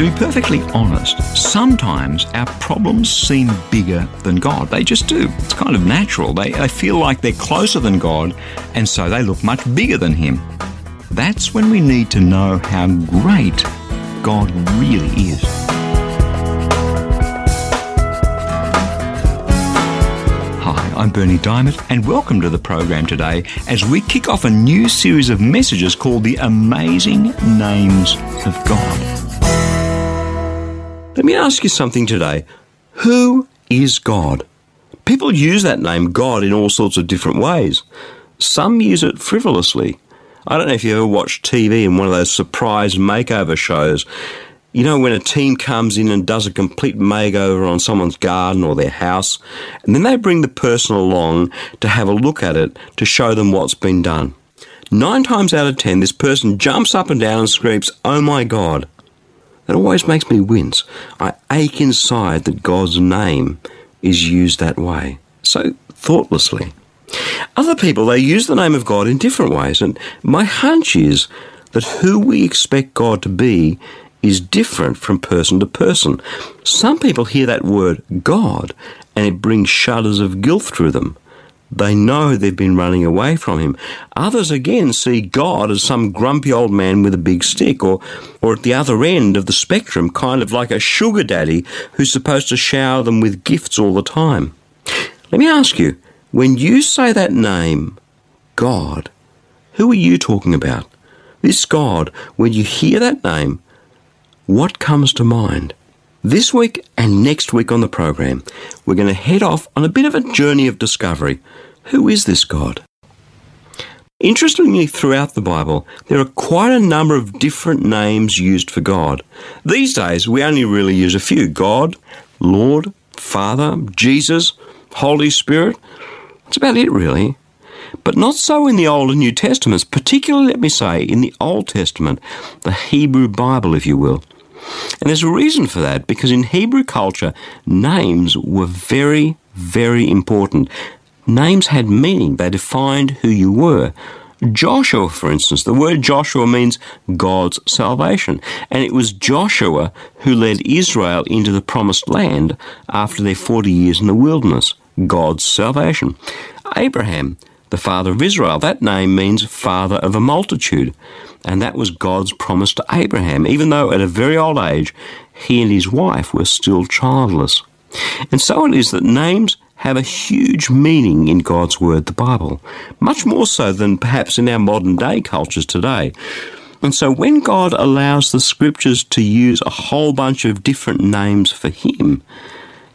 To be perfectly honest, sometimes our problems seem bigger than God. They just do. It's kind of natural. They, they feel like they're closer than God, and so they look much bigger than Him. That's when we need to know how great God really is. Hi, I'm Berni Dymet, and welcome to the program today as we kick off a new series of messages called The Amazing Names of God. Let me ask you something today. Who is God? People use that name God in all sorts of different ways. Some use it frivolously. I don't know if you ever watched TV in one of those surprise makeover shows. You know, when a team comes in and does a complete makeover on someone's garden or their house, and then they bring the person along to have a look at it to show them what's been done. Nine times out of ten, this person jumps up and down and screams, Oh my God. That always makes me wince. I ache inside that God's name is used that way, so thoughtlessly. Other people, they use the name of God in different ways, and my hunch is that who we expect God to be is different from person to person. Some people hear that word God and it brings shudders of guilt through them. They know they've been running away from him. Others again see God as some grumpy old man with a big stick, or, or at the other end of the spectrum, kind of like a sugar daddy who's supposed to shower them with gifts all the time. Let me ask you, when you say that name, God, who are you talking about? This God, when you hear that name, what comes to mind? This week and next week on the program, we're going to head off on a bit of a journey of discovery. Who is this God? Interestingly, throughout the Bible, there are quite a number of different names used for God. These days, we only really use a few God, Lord, Father, Jesus, Holy Spirit. That's about it, really. But not so in the Old and New Testaments, particularly, let me say, in the Old Testament, the Hebrew Bible, if you will. And there's a reason for that because in Hebrew culture, names were very, very important. Names had meaning, they defined who you were. Joshua, for instance, the word Joshua means God's salvation. And it was Joshua who led Israel into the promised land after their 40 years in the wilderness. God's salvation. Abraham, the father of Israel, that name means father of a multitude. And that was God's promise to Abraham, even though at a very old age he and his wife were still childless. And so it is that names have a huge meaning in God's Word, the Bible, much more so than perhaps in our modern day cultures today. And so when God allows the scriptures to use a whole bunch of different names for Him,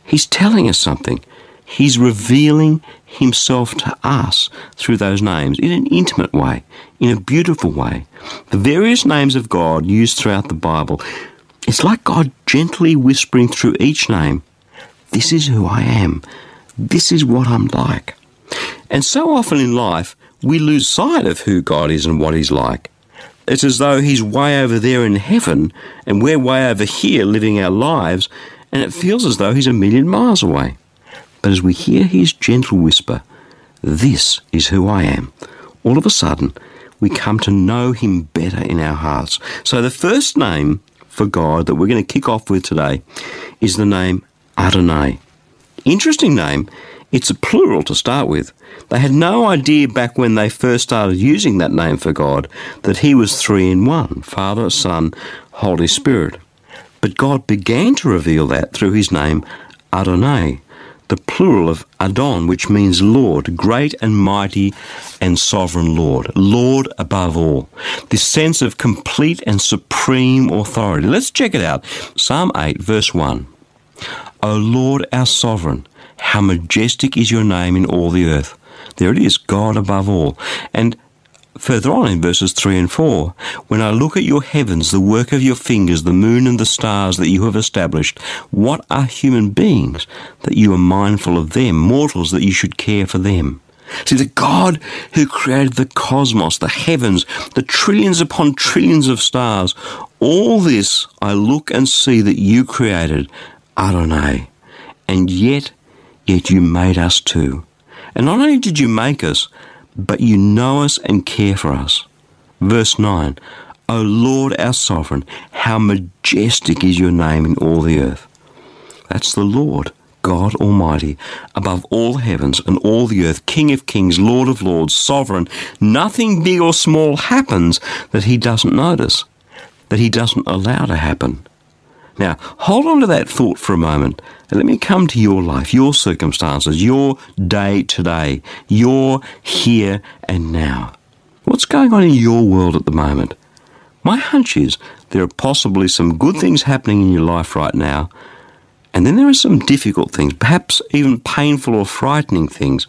He's telling us something. He's revealing Himself to us through those names in an intimate way, in a beautiful way. The various names of God used throughout the Bible, it's like God gently whispering through each name, This is who I am. This is what I'm like. And so often in life, we lose sight of who God is and what He's like. It's as though He's way over there in heaven and we're way over here living our lives, and it feels as though He's a million miles away. But as we hear His gentle whisper, This is who I am, all of a sudden we come to know Him better in our hearts. So the first name for God that we're going to kick off with today is the name Adonai. Interesting name. It's a plural to start with. They had no idea back when they first started using that name for God that He was three in one Father, Son, Holy Spirit. But God began to reveal that through His name Adonai, the plural of Adon, which means Lord, great and mighty and sovereign Lord, Lord above all. This sense of complete and supreme authority. Let's check it out. Psalm 8, verse 1. O Lord, our sovereign, how majestic is your name in all the earth. There it is, God above all. And further on in verses 3 and 4, when I look at your heavens, the work of your fingers, the moon and the stars that you have established, what are human beings that you are mindful of them, mortals that you should care for them? See, the God who created the cosmos, the heavens, the trillions upon trillions of stars, all this I look and see that you created, Adonai. And yet, yet you made us too. And not only did you make us, but you know us and care for us. Verse 9 O Lord our sovereign, how majestic is your name in all the earth. That's the Lord, God Almighty, above all the heavens and all the earth, King of kings, Lord of lords, sovereign. Nothing big or small happens that he doesn't notice, that he doesn't allow to happen. Now, hold on to that thought for a moment and let me come to your life, your circumstances, your day today, your here and now. What's going on in your world at the moment? My hunch is there are possibly some good things happening in your life right now, and then there are some difficult things, perhaps even painful or frightening things,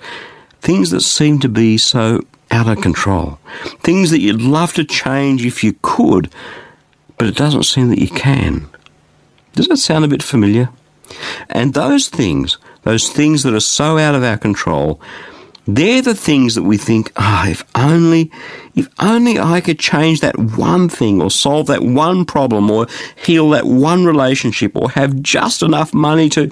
things that seem to be so out of control, things that you'd love to change if you could, but it doesn't seem that you can. Does that sound a bit familiar? And those things, those things that are so out of our control, they're the things that we think, ah, oh, if only, if only I could change that one thing or solve that one problem or heal that one relationship or have just enough money to,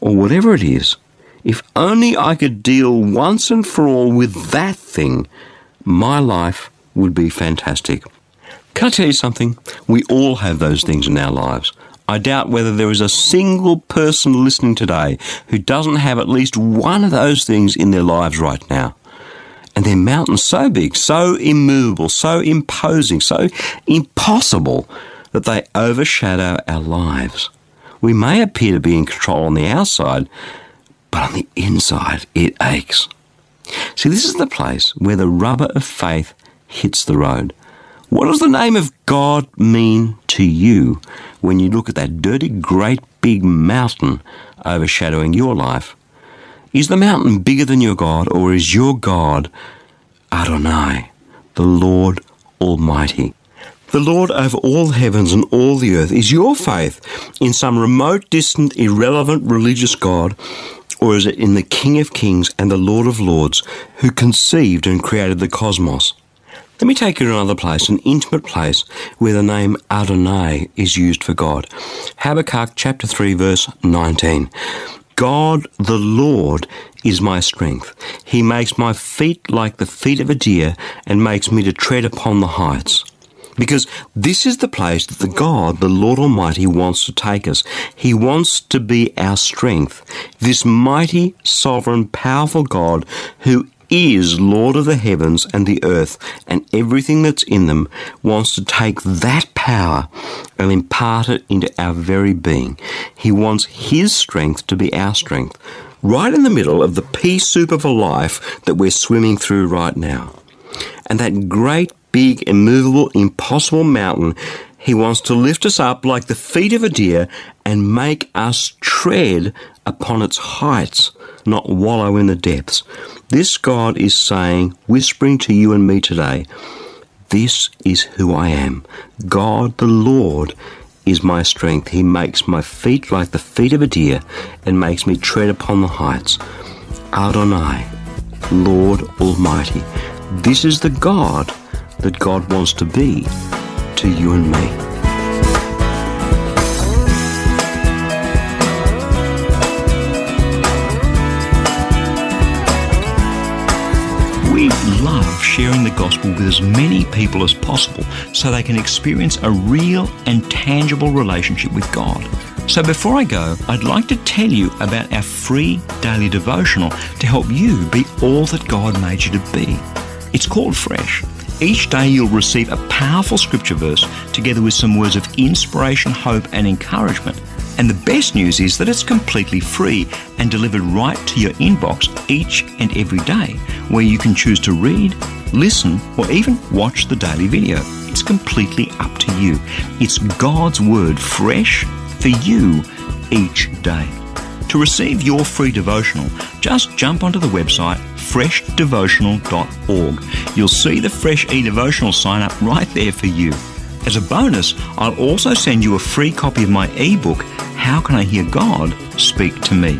or whatever it is. If only I could deal once and for all with that thing, my life would be fantastic. Can I tell you something? We all have those things in our lives. I doubt whether there is a single person listening today who doesn't have at least one of those things in their lives right now. And they're mountains so big, so immovable, so imposing, so impossible that they overshadow our lives. We may appear to be in control on the outside, but on the inside it aches. See, this is the place where the rubber of faith hits the road. What does the name of God mean to you when you look at that dirty, great big mountain overshadowing your life? Is the mountain bigger than your God, or is your God Adonai, the Lord Almighty? The Lord over all heavens and all the earth is your faith in some remote, distant, irrelevant religious God, or is it in the King of Kings and the Lord of Lords who conceived and created the cosmos? Let me take you to another place, an intimate place where the name Adonai is used for God. Habakkuk chapter 3 verse 19. God the Lord is my strength. He makes my feet like the feet of a deer and makes me to tread upon the heights. Because this is the place that the God, the Lord Almighty, wants to take us. He wants to be our strength. This mighty, sovereign, powerful God who is Lord of the heavens and the earth and everything that's in them, wants to take that power and impart it into our very being. He wants His strength to be our strength, right in the middle of the pea soup of a life that we're swimming through right now. And that great, big, immovable, impossible mountain he wants to lift us up like the feet of a deer and make us tread upon its heights, not wallow in the depths. This God is saying, whispering to you and me today, this is who I am. God the Lord is my strength. He makes my feet like the feet of a deer and makes me tread upon the heights. Adonai, Lord Almighty. This is the God that God wants to be to you and me. Sharing the gospel with as many people as possible so they can experience a real and tangible relationship with God. So before I go, I'd like to tell you about our free daily devotional to help you be all that God made you to be. It's called Fresh each day you'll receive a powerful scripture verse together with some words of inspiration, hope, and encouragement. And the best news is that it's completely free and delivered right to your inbox each and every day, where you can choose to read, listen, or even watch the daily video. It's completely up to you. It's God's Word fresh for you each day. To receive your free devotional, just jump onto the website freshdevotional.org. You'll see the Fresh E Devotional sign up right there for you. As a bonus, I'll also send you a free copy of my ebook, How Can I Hear God Speak to Me?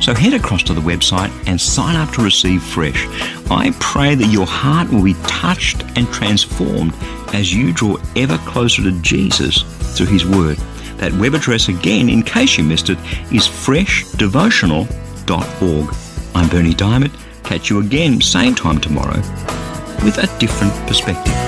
So head across to the website and sign up to receive Fresh. I pray that your heart will be touched and transformed as you draw ever closer to Jesus through His Word. That web address again, in case you missed it, is freshdevotional.org. I'm Berni Dymet. Catch you again, same time tomorrow, with a different perspective.